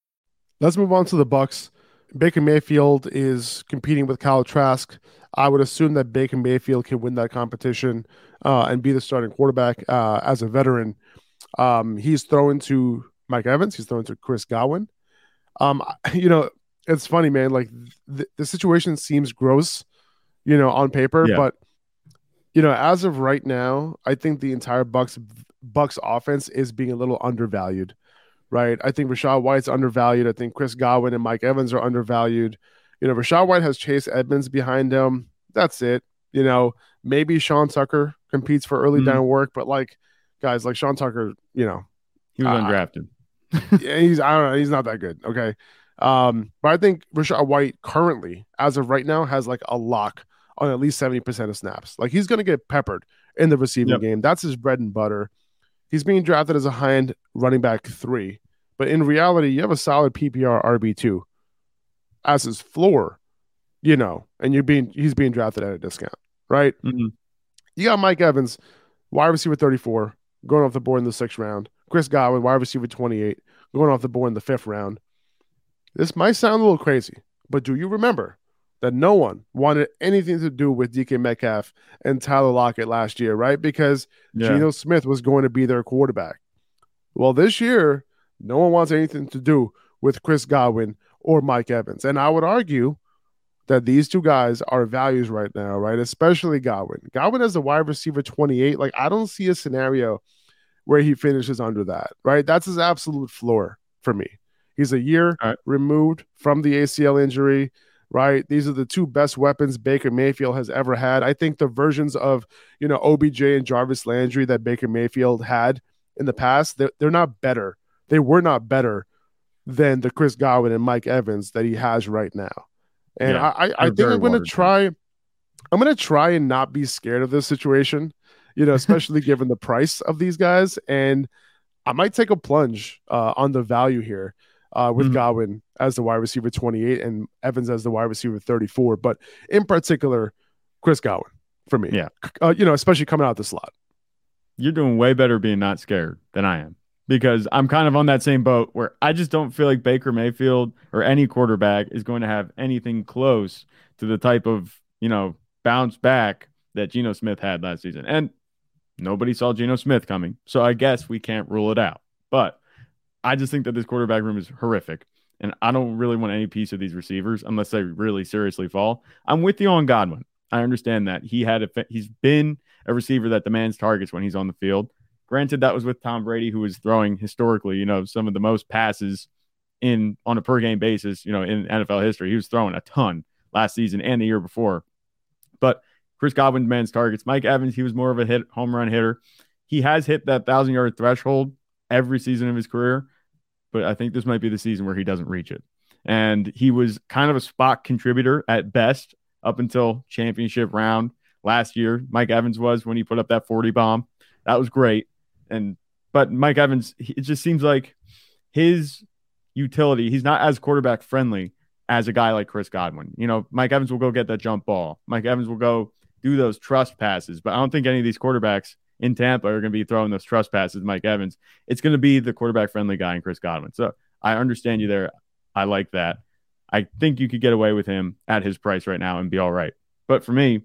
Let's move on to the Bucks. Baker Mayfield is competing with Kyle Trask. I would assume that Baker Mayfield can win that competition uh, and be the starting quarterback uh, as a veteran. Um, he's throwing to Mike Evans. He's throwing to Chris Godwin. Um, you know, it's funny, man. Like th- the situation seems gross, you know, on paper, yeah. but you know, as of right now, I think the entire Bucks Bucks offense is being a little undervalued right? I think Rachaad White's undervalued. I think Chris Godwin and Mike Evans are undervalued. You know, Rachaad White has Chase Edmonds behind him. That's it. You know, maybe Sean Tucker competes for early mm-hmm. down work, but like guys like Sean Tucker, you know, he was uh, undrafted. yeah, he's I don't know, he's not that good. Okay. Um, but I think Rachaad White currently, as of right now, has like a lock on at least 70% of snaps. Like he's gonna get peppered in the receiving yep. game. That's his bread and butter. He's being drafted as a high end running back three, but in reality, you have a solid PPR RB two as his floor, you know, and you're being he's being drafted at a discount, right? Mm-hmm. You got Mike Evans, wide receiver 34, going off the board in the sixth round. Chris Godwin, wide receiver 28, going off the board in the fifth round. This might sound a little crazy, but do you remember that no one wanted anything to do with DK Metcalf and Tyler Lockett last year, right? Because yeah. Geno Smith was going to be their quarterback. Well, this year, no one wants anything to do with Chris Godwin or Mike Evans. And I would argue that these two guys are values right now, right? Especially Godwin. Godwin as a wide receiver 28. Like, I don't see a scenario where he finishes under that, right? That's his absolute floor for me. He's a year right. removed from the ACL injury, right? These are the two best weapons Baker Mayfield has ever had. I think the versions of, you know, OBJ and Jarvis Landry that Baker Mayfield had in the past, they're, they're not better. They were not better than the Chris Godwin and Mike Evans that he has right now. And yeah, I, I, I think I'm going to try. I'm going to try and not be scared of this situation, you know, especially given the price of these guys. And I might take a plunge uh, on the value here uh, with mm-hmm. Godwin as the wide receiver 28 and Evans as the wide receiver 34. But in particular, Chris Godwin for me. Yeah. Uh, you know, especially coming out the slot. You're doing way better being not scared than I am because I'm kind of on that same boat where I just don't feel like Baker Mayfield or any quarterback is going to have anything close to the type of, you know, bounce back that Geno Smith had last season. And nobody saw Geno Smith coming. So I guess we can't rule it out. But I just think that this quarterback room is horrific. And I don't really want any piece of these receivers unless they really seriously fall. I'm with you on Godwin. I understand that he had a, he's been a receiver that demands targets when he's on the field. Granted, that was with Tom Brady, who was throwing historically, you know, some of the most passes in on a per game basis, you know, in NFL history. He was throwing a ton last season and the year before. But Chris Godwin demands targets. Mike Evans, he was more of a hit home run hitter. He has hit that thousand yard threshold every season of his career, but I think this might be the season where he doesn't reach it. And he was kind of a spot contributor at best up until championship round last year. Mike Evans was when he put up that 40 bomb. That was great and but Mike Evans, it just seems like his utility, he's not as quarterback friendly as a guy like Chris Godwin. You know, Mike Evans will go get that jump ball. Mike Evans will go do those trust passes, but I don't think any of these quarterbacks in Tampa are going to be throwing those trust passes. Mike Evans, it's going to be the quarterback friendly guy in Chris Godwin. So I understand you there. I like that. I think you could get away with him at his price right now and be all right. But for me,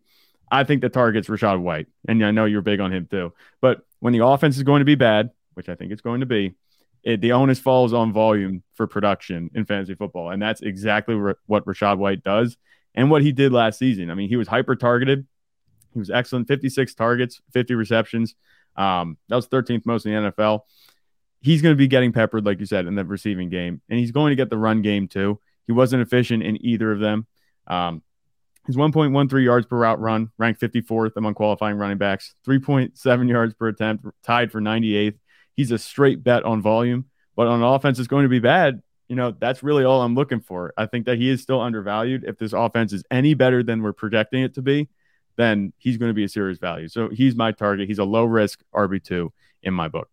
I think the target's Rachaad White, and I know you're big on him too. But when the offense is going to be bad, which I think it's going to be, it, the onus falls on volume for production in fantasy football, and that's exactly re- what Rachaad White does and what he did last season. I mean, he was hyper targeted. He was excellent, 56 targets, 50 receptions. Um, that was 13th most in the NFL. He's going to be getting peppered, like you said, in the receiving game, and he's going to get the run game too. He wasn't efficient in either of them. Um, He's 1.13 yards per route run, ranked 54th among qualifying running backs, 3.7 yards per attempt, tied for 98th. He's a straight bet on volume, but on offense it's going to be bad. You know, that's really all I'm looking for. I think that he is still undervalued. If this offense is any better than we're projecting it to be, then he's going to be a serious value. So he's my target. He's a low risk RB2 in my book.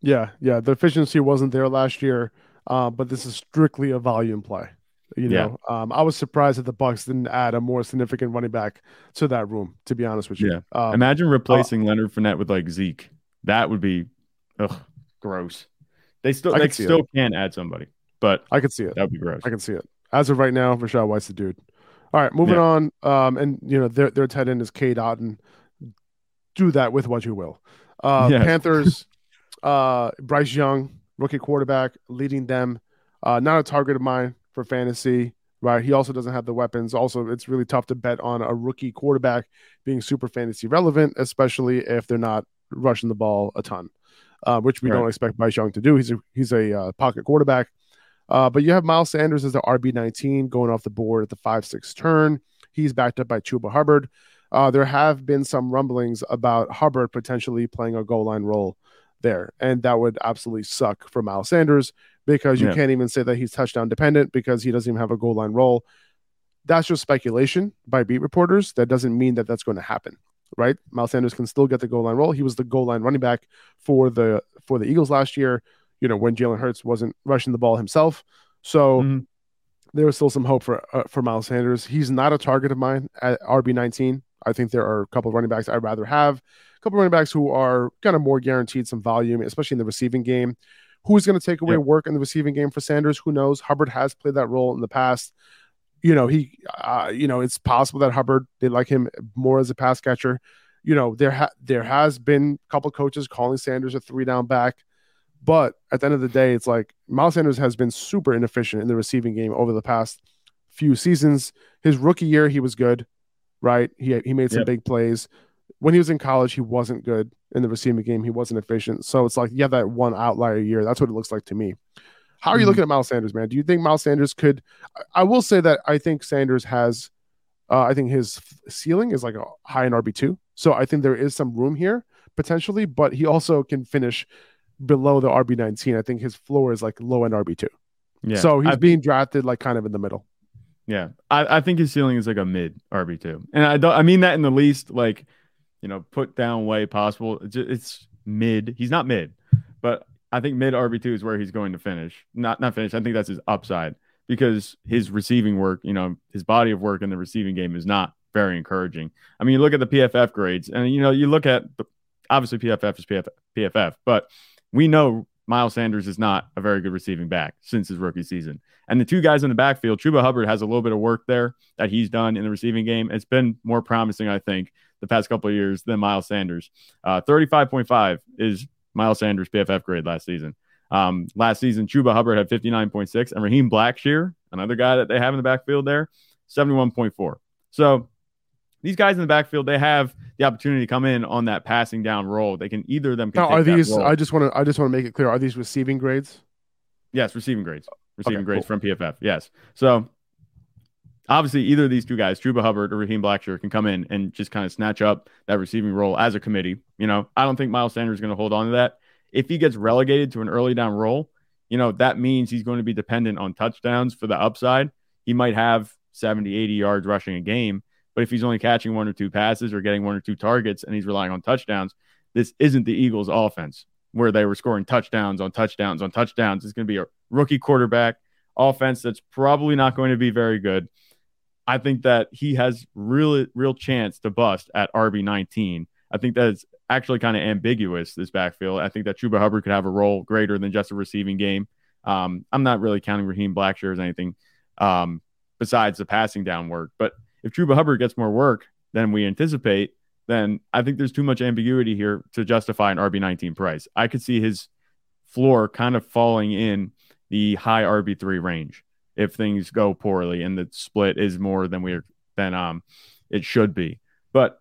Yeah. Yeah. The efficiency wasn't there last year, uh, but this is strictly a volume play. You know, yeah. um, I was surprised that the Bucks didn't add a more significant running back to that room. To be honest with you, yeah. Um, Imagine replacing uh, Leonard Fournette with like Zeke. That would be, ugh, gross. They still, they still it. can add somebody, but I could see it. That would be gross. I can see it. As of right now, Rachaad White's the dude. All right, moving yeah. on. Um, and you know their their tight end is Cade Otton. Do that with what you will. Uh, yeah. Panthers, uh, Bryce Young, rookie quarterback, leading them. Uh, not a target of mine for fantasy, right? He also doesn't have the weapons. Also, it's really tough to bet on a rookie quarterback being super fantasy relevant, especially if they're not rushing the ball a ton, uh, which we right. don't expect Bryce Young to do. He's a he's a uh, pocket quarterback. Uh, but you have Miles Sanders as the RB nineteen going off the board at the five six turn. He's backed up by Chuba Hubbard. Uh, there have been some rumblings about Hubbard potentially playing a goal line role there, and that would absolutely suck for Miles Sanders because you yeah. can't even say that he's touchdown dependent because he doesn't even have a goal line role. That's just speculation by beat reporters. That doesn't mean that that's going to happen, right? Miles Sanders can still get the goal line role. He was the goal line running back for the for the Eagles last year. You know when Jalen Hurts wasn't rushing the ball himself, so mm-hmm. there was still some hope for uh, for Miles Sanders. He's not a target of mine at RB nineteen I think there are a couple of running backs I'd rather have. A couple of running backs who are kind of more guaranteed some volume, especially in the receiving game. Who's going to take away yep. work in the receiving game for Sanders? Who knows? Hubbard has played that role in the past. You know, he, uh, you know, it's possible that Hubbard they like him more as a pass catcher. You know, there ha- there has been a couple coaches calling Sanders a three down back, but at the end of the day, it's like Miles Sanders has been super inefficient in the receiving game over the past few seasons. His rookie year, he was good, right? He he made some yep. big plays. When he was in college, he wasn't good in the receiving game. He wasn't efficient. So it's like, yeah, that one outlier year. That's what it looks like to me. How are you mm-hmm. looking at Miles Sanders, man? Do you think Miles Sanders could? I will say that I think Sanders has, uh, I think his ceiling is like a high in RB two. So I think there is some room here potentially, but he also can finish below the RB nineteen. I think his floor is like low end RB two. Yeah. So he's I, being drafted like kind of in the middle. Yeah, I, I think his ceiling is like a mid RB two, and I don't. I mean that in the least like, you know, put down way possible. It's, it's mid. He's not mid, but I think mid RB two is where he's going to finish. Not not finish. I think that's his upside because his receiving work, you know, his body of work in the receiving game is not very encouraging. I mean, you look at the PFF grades, and you know, you look at the, obviously PFF is PFF, PFF, but we know Miles Sanders is not a very good receiving back since his rookie season. And the two guys in the backfield, Chuba Hubbard has a little bit of work there that he's done in the receiving game. It's been more promising, I think, the past couple of years than Miles Sanders. Uh, 35.5 is Miles Sanders' PFF grade last season. Um, last season, Chuba Hubbard had 59.6, and Raheem Blackshear, another guy that they have in the backfield there, 71.4. So these guys in the backfield, they have the opportunity to come in on that passing down role. They can either of them. Can now, are these? I just want to. I just want to make it clear. Are these receiving grades? Yes, receiving grades. Receiving okay, grades cool. from PFF. Yes. So obviously, either of these two guys, Chuba Hubbard or Raheem Blackshear, can come in and just kind of snatch up that receiving role as a committee. You know, I don't think Miles Sanders is going to hold on to that. If he gets relegated to an early down role, you know, that means he's going to be dependent on touchdowns for the upside. He might have 70, 80 yards rushing a game but if he's only catching one or two passes or getting one or two targets and he's relying on touchdowns, this isn't the Eagles' offense where they were scoring touchdowns on touchdowns on touchdowns. It's going to be a rookie quarterback offense that's probably not going to be very good. I think that he has really real chance to bust at RB 19. I think that's actually kind of ambiguous this backfield. I think that Chuba Hubbard could have a role greater than just a receiving game. Um, I'm not really counting Raheem Blackshear as anything um, besides the passing down work, but if Chuba Hubbard gets more work than we anticipate, then I think there's too much ambiguity here to justify an RB19 price. I could see his floor kind of falling in the high RB3 range if things go poorly and the split is more than we're than um it should be. But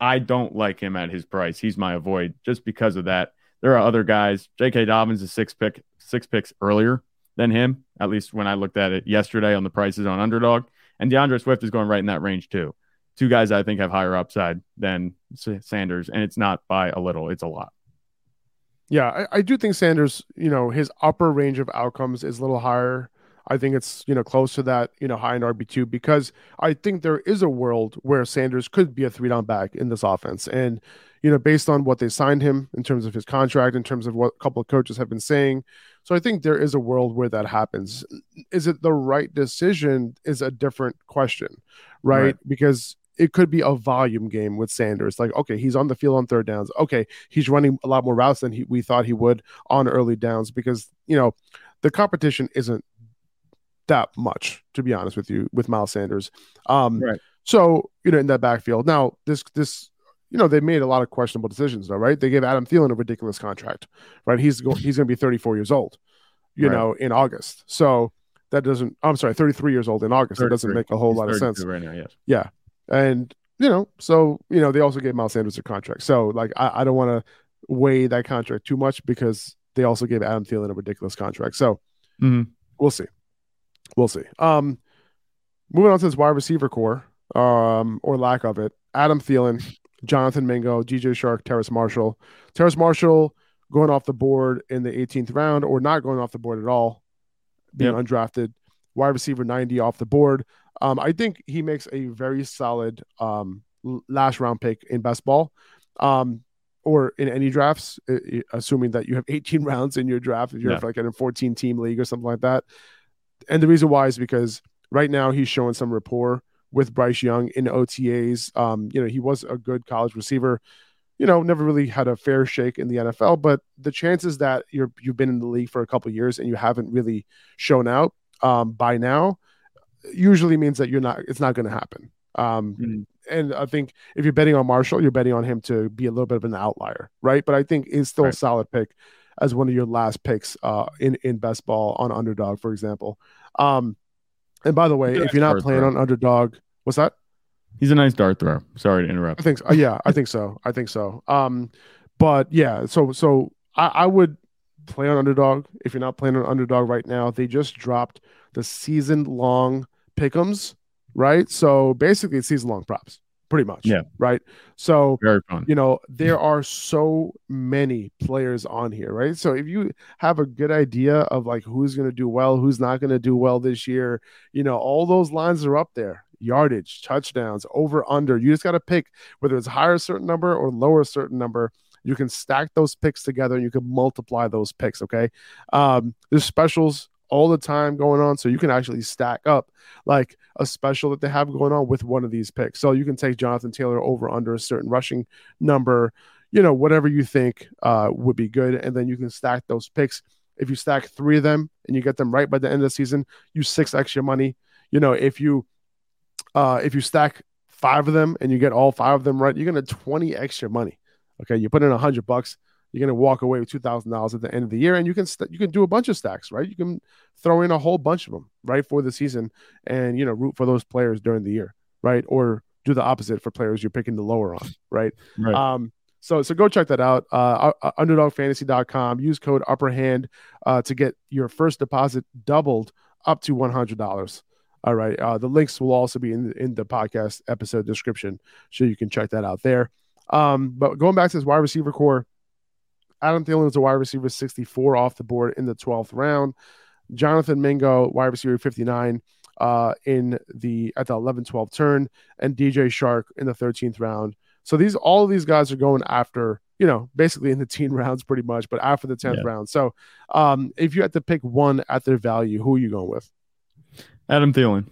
I don't like him at his price. He's my avoid just because of that. There are other guys. J.K. Dobbins is six pick six picks earlier than him. At least when I looked at it yesterday on the prices on Underdog. And D'Andre Swift is going right in that range too. Two guys I think have higher upside than Sanders, and it's not by a little, it's a lot. Yeah, I, I do think Sanders, you know, his upper range of outcomes is a little higher. I think it's, you know, close to that, you know, high in RB2 because I think there is a world where Sanders could be a three down back in this offense. And, you know, based on what they signed him in terms of his contract, in terms of what a couple of coaches have been saying, so I think there is a world where that happens. Is it the right decision? Is a different question, right? right. Because it could be a volume game with Sanders. Like, okay, he's on the field on third downs. Okay, he's running a lot more routes than he, we thought he would on early downs because you know the competition isn't that much, to be honest with you, with Miles Sanders. Um, right. So you know, in that backfield. Now, this this you know, they made a lot of questionable decisions, though, right? They gave Adam Thielen a ridiculous contract, right? He's go- he's going to be 34 years old, you right. know, in August. So that doesn't. I'm sorry, 33 years old in August. That doesn't make a whole he's lot of sense. Right now, yes. Yeah, and you know, so you know, they also gave Miles Sanders a contract. So like, I, I don't want to weigh that contract too much because they also gave Adam Thielen a ridiculous contract. So mm-hmm. we'll see, we'll see. Um, moving on to this wide receiver core, um, or lack of it. Adam Thielen, Jonathan Mingo, DJ Chark, Terrace Marshall. Terrace Marshall going off the board in the 18th round or not going off the board at all, being yep. undrafted. Wide receiver 90 off the board. Um, I think he makes a very solid um, last round pick in best ball um, or in any drafts, assuming that you have 18 rounds in your draft, if you're yeah. like in a 14 team league or something like that. And the reason why is because right now he's showing some rapport with Bryce Young in OTAs. Um, you know, he was a good college receiver. You know, never really had a fair shake in the NFL, but the chances that you're you've been in the league for a couple years and you haven't really shown out um, by now usually means that you're not. It's not going to happen. Um, mm-hmm. And I think if you're betting on Marshall, you're betting on him to be a little bit of an outlier, right? But I think it's still right. a solid pick as one of your last picks uh, in in best ball on underdog, for example. Um, and by the way, if you're not playing on underdog, what's that? He's a nice dart throw. Sorry to interrupt. I think so. Uh, yeah, I think so. I think so. Um, but yeah, so so I, I would play on underdog if you're not playing on underdog right now. They just dropped the season long pickums, right? So basically, it's season long props pretty much. Yeah. Right. So very fun. You know, there are so many players on here, right? So if you have a good idea of like who's going to do well, who's not going to do well this year, you know, all those lines are up there. Yardage, touchdowns, over, under. You just got to pick whether it's higher a certain number or lower a certain number. You can stack those picks together and you can multiply those picks. Okay. Um, there's specials all the time going on. So you can actually stack up like a special that they have going on with one of these picks. So you can take Jonathan Taylor over under a certain rushing number, you know, whatever you think uh, would be good. And then you can stack those picks. If you stack three of them and you get them right by the end of the season, you six extra money. You know, if you uh, if you stack five of them and you get all five of them right, you're gonna 20 extra money. Okay, you put in a hundred bucks, you're going to walk away with two thousand dollars at the end of the year, and you can st- you can do a bunch of stacks, right? You can throw in a whole bunch of them, right, for the season, and you know root for those players during the year, right? Or do the opposite for players you're picking the lower on, right? right. Um, so so go check that out. Uh, underdogfantasy.com. Use code Upperhand uh, to get your first deposit doubled up to one hundred dollars. All right. Uh, the links will also be in the, in the podcast episode description, so you can check that out there. Um, but going back to this wide receiver core, Adam Thielen is a wide receiver 64 off the board in the 12th round. Jonathan Mingo, wide receiver 59 uh, in the at the 11 12 turn, and DJ Chark in the 13th round. So these all of these guys are going after, you know, basically in the teen rounds pretty much, but after the 10th yeah. round. So um, if you had to pick one at their value, who are you going with? Adam Thielen.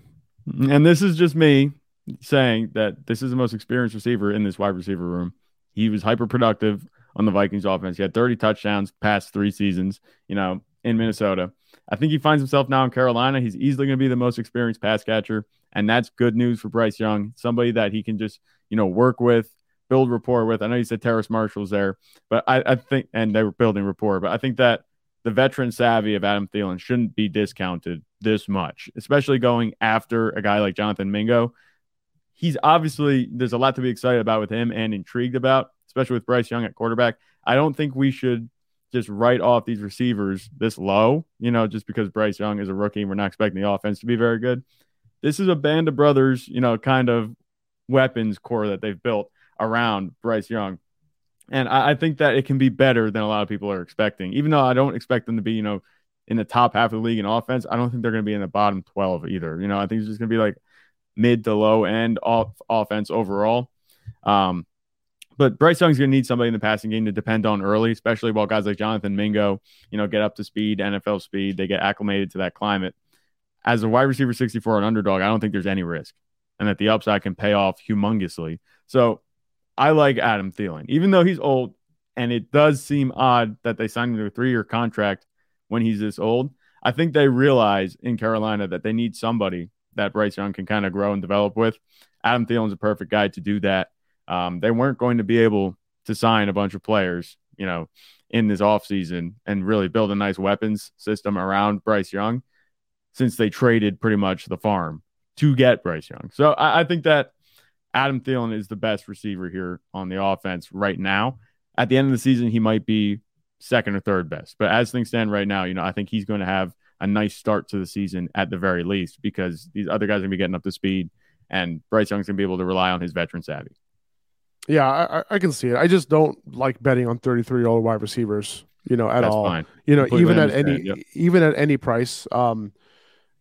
And this is just me saying that this is the most experienced receiver in this wide receiver room. He was hyper productive on the Vikings offense. He had 30 touchdowns past three seasons, you know, in Minnesota. I think he finds himself now in Carolina. He's easily going to be the most experienced pass catcher. And that's good news for Bryce Young, somebody that he can just, you know, work with, build rapport with. I know you said Terrace Marshall's there, but I, I think, and they were building rapport, but I think that the veteran savvy of Adam Thielen shouldn't be discounted this much, especially going after a guy like Jonathan Mingo. He's obviously, there's a lot to be excited about with him and intrigued about especially with Bryce Young at quarterback. I don't think we should just write off these receivers this low, you know, just because Bryce Young is a rookie we're not expecting the offense to be very good. This is a band of brothers, you know, kind of weapons core that they've built around Bryce Young. And I, I, think that it can be better than a lot of people are expecting. Even though I don't expect them to be, you know, in the top half of the league in offense, I don't think they're going to be in the bottom 12 either. You know, I think it's just going to be like mid to low end off offense overall. Um, but Bryce Young's going to need somebody in the passing game to depend on early, especially while guys like Jonathan Mingo, you know, get up to speed, NFL speed, they get acclimated to that climate. As a wide receiver 64 and underdog, I don't think there's any risk and that the upside can pay off humongously. So I like Adam Thielen, even though he's old and it does seem odd that they signed him to a three year contract when he's this old. I think they realize in Carolina that they need somebody that Bryce Young can kind of grow and develop with. Adam Thielen's a perfect guy to do that. Um, they weren't going to be able to sign a bunch of players, you know, in this offseason and really build a nice weapons system around Bryce Young since they traded pretty much the farm to get Bryce Young. So I, I think that Adam Thielen is the best receiver here on the offense right now. At the end of the season, he might be second or third best. But as things stand right now, you know, I think he's going to have a nice start to the season at the very least because these other guys are going to be getting up to speed and Bryce Young's going to be able to rely on his veteran savvy. Yeah, I, I, can see it. I just don't like betting on 33 year old wide receivers, you know, at That's all. Fine. You know, Completely even at any yep. even at any price. Um,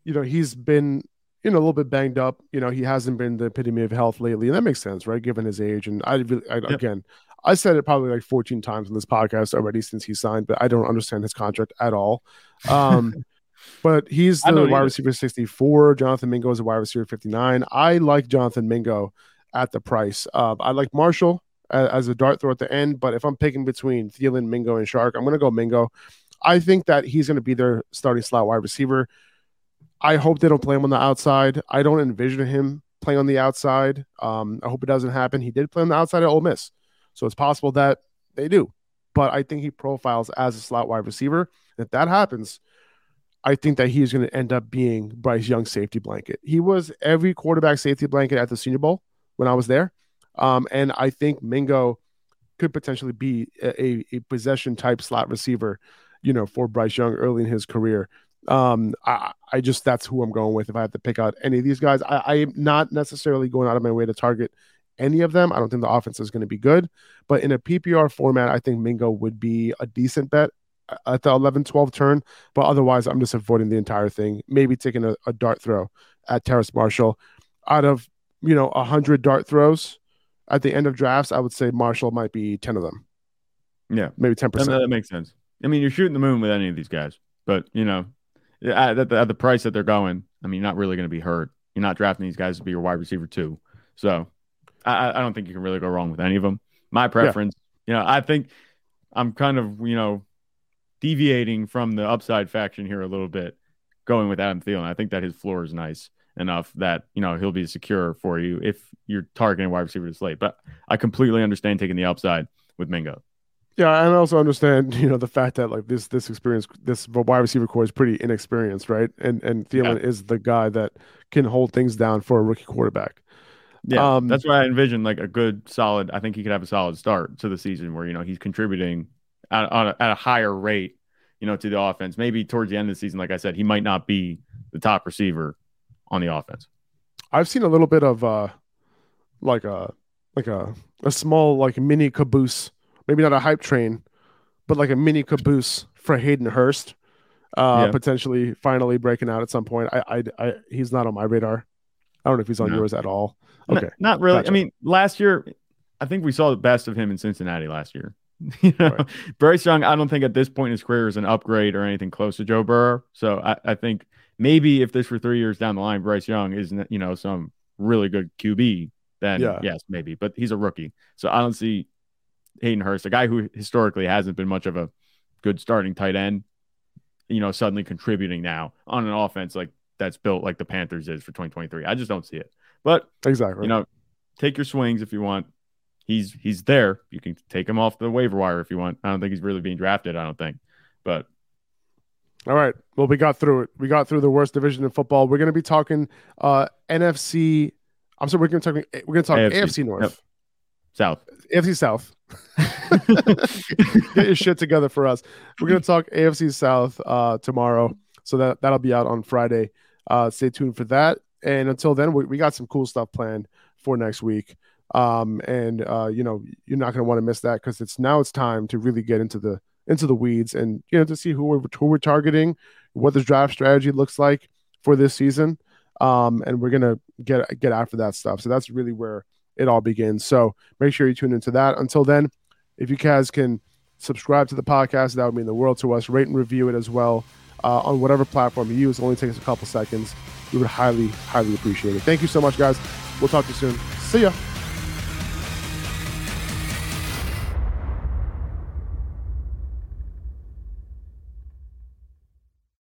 you know, he's been you know a little bit banged up. You know, he hasn't been the epitome of health lately, and that makes sense, right? Given his age, and I, really, I yep. again, I said it probably like 14 times in this podcast already since he signed, but I don't understand his contract at all. Um, But he's the wide receiver 64. Jonathan Mingo is a wide receiver 59. I like Jonathan Mingo at the price. Uh, I like Marshall as, as, a dart throw at the end, but if I'm picking between Thielen, Mingo, and Chark, I'm going to go Mingo. I think that he's going to be their starting slot wide receiver. I hope they don't play him on the outside. I don't envision him playing on the outside. Um, I hope it doesn't happen. He did play on the outside at Ole Miss, so it's possible that they do. But I think he profiles as a slot wide receiver. If that happens, I think that he's going to end up being Bryce Young's safety blanket. He was every quarterback safety blanket at the Senior Bowl when I was there. Um, and I think Mingo could potentially be a, a, possession type slot receiver, you know, for Bryce Young early in his career. Um, I, I just that's who I'm going with if I have to pick out any of these guys. I, am not necessarily going out of my way to target any of them. I don't think the offense is going to be good, but in a PPR format, I think Mingo would be a decent bet at the 11 12 turn. But otherwise, I'm just avoiding the entire thing. Maybe taking a, a dart throw at Terrace Marshall. Out of, you know, 100 dart throws at the end of drafts, I would say Marshall might be 10 of them. Yeah. Maybe 10%. That, that makes sense. I mean, you're shooting the moon with any of these guys, but, you know, at, at, the, at the price that they're going, I mean, you're not really going to be hurt. You're not drafting these guys to be your wide receiver, too. So I, I don't think you can really go wrong with any of them. My preference, yeah. you know, I think I'm kind of, you know, deviating from the upside faction here a little bit, going with Adam Thielen. I think that his floor is nice enough that you know he'll be secure for you if you're targeting wide receiver to slate. But I completely understand taking the upside with Mingo. Yeah, and I also understand, you know, the fact that like this this experience, this wide receiver core is pretty inexperienced, right? And and Thielen yeah. is the guy that can hold things down for a rookie quarterback. Yeah, um, that's why I envision like a good, solid. I think he could have a solid start to the season where you know he's contributing at, a, at a higher rate, you know, to the offense. Maybe towards the end of the season, like I said, he might not be the top receiver on the offense. I've seen a little bit of uh like a like a a small like mini caboose, maybe not a hype train, but like a mini caboose for Hayden Hurst, uh, yeah. potentially finally breaking out at some point. I, I, I, he's not on my radar. I don't know if he's on no. yours at all. Okay, not, not really. Gotcha. I mean, last year, I think we saw the best of him in Cincinnati last year. you know, right. Bryce Young, I don't think at this point in his career is an upgrade or anything close to Joe Burrow. So I, I think maybe if this were three years down the line, Bryce Young isn't, you know, some really good QB, then yeah. yes, maybe. But he's a rookie. So I don't see Hayden Hurst, a guy who historically hasn't been much of a good starting tight end, you know, suddenly contributing now on an offense like that's built like the Panthers is for 2023. I just don't see it. But exactly, you know, take your swings if you want he's he's there. You can take him off the waiver wire if you want. I don't think he's really being drafted. I don't think, but all right. Well, we got through it. We got through the worst division in football. We're going to be talking uh, NFC. I'm sorry. We're going to talk. We're going to talk AFC, AFC North, yep. South, AFC South. Get your shit together for us. We're going to talk AFC South uh, tomorrow. So that that'll be out on Friday. Uh, stay tuned for that. And until then, we, we got some cool stuff planned for next week. Um, and uh, you know, you're not going to want to miss that because it's now it's time to really get into the into the weeds and you know to see who we're who we're targeting, what the draft strategy looks like for this season. Um, and we're gonna get get after that stuff. So that's really where it all begins. So make sure you tune into that. Until then, if you guys can subscribe to the podcast, that would mean the world to us. Rate and review it as well uh, on whatever platform you use. It only takes a couple seconds. We would highly, highly appreciate it. Thank you so much, guys. We'll talk to you soon. See ya.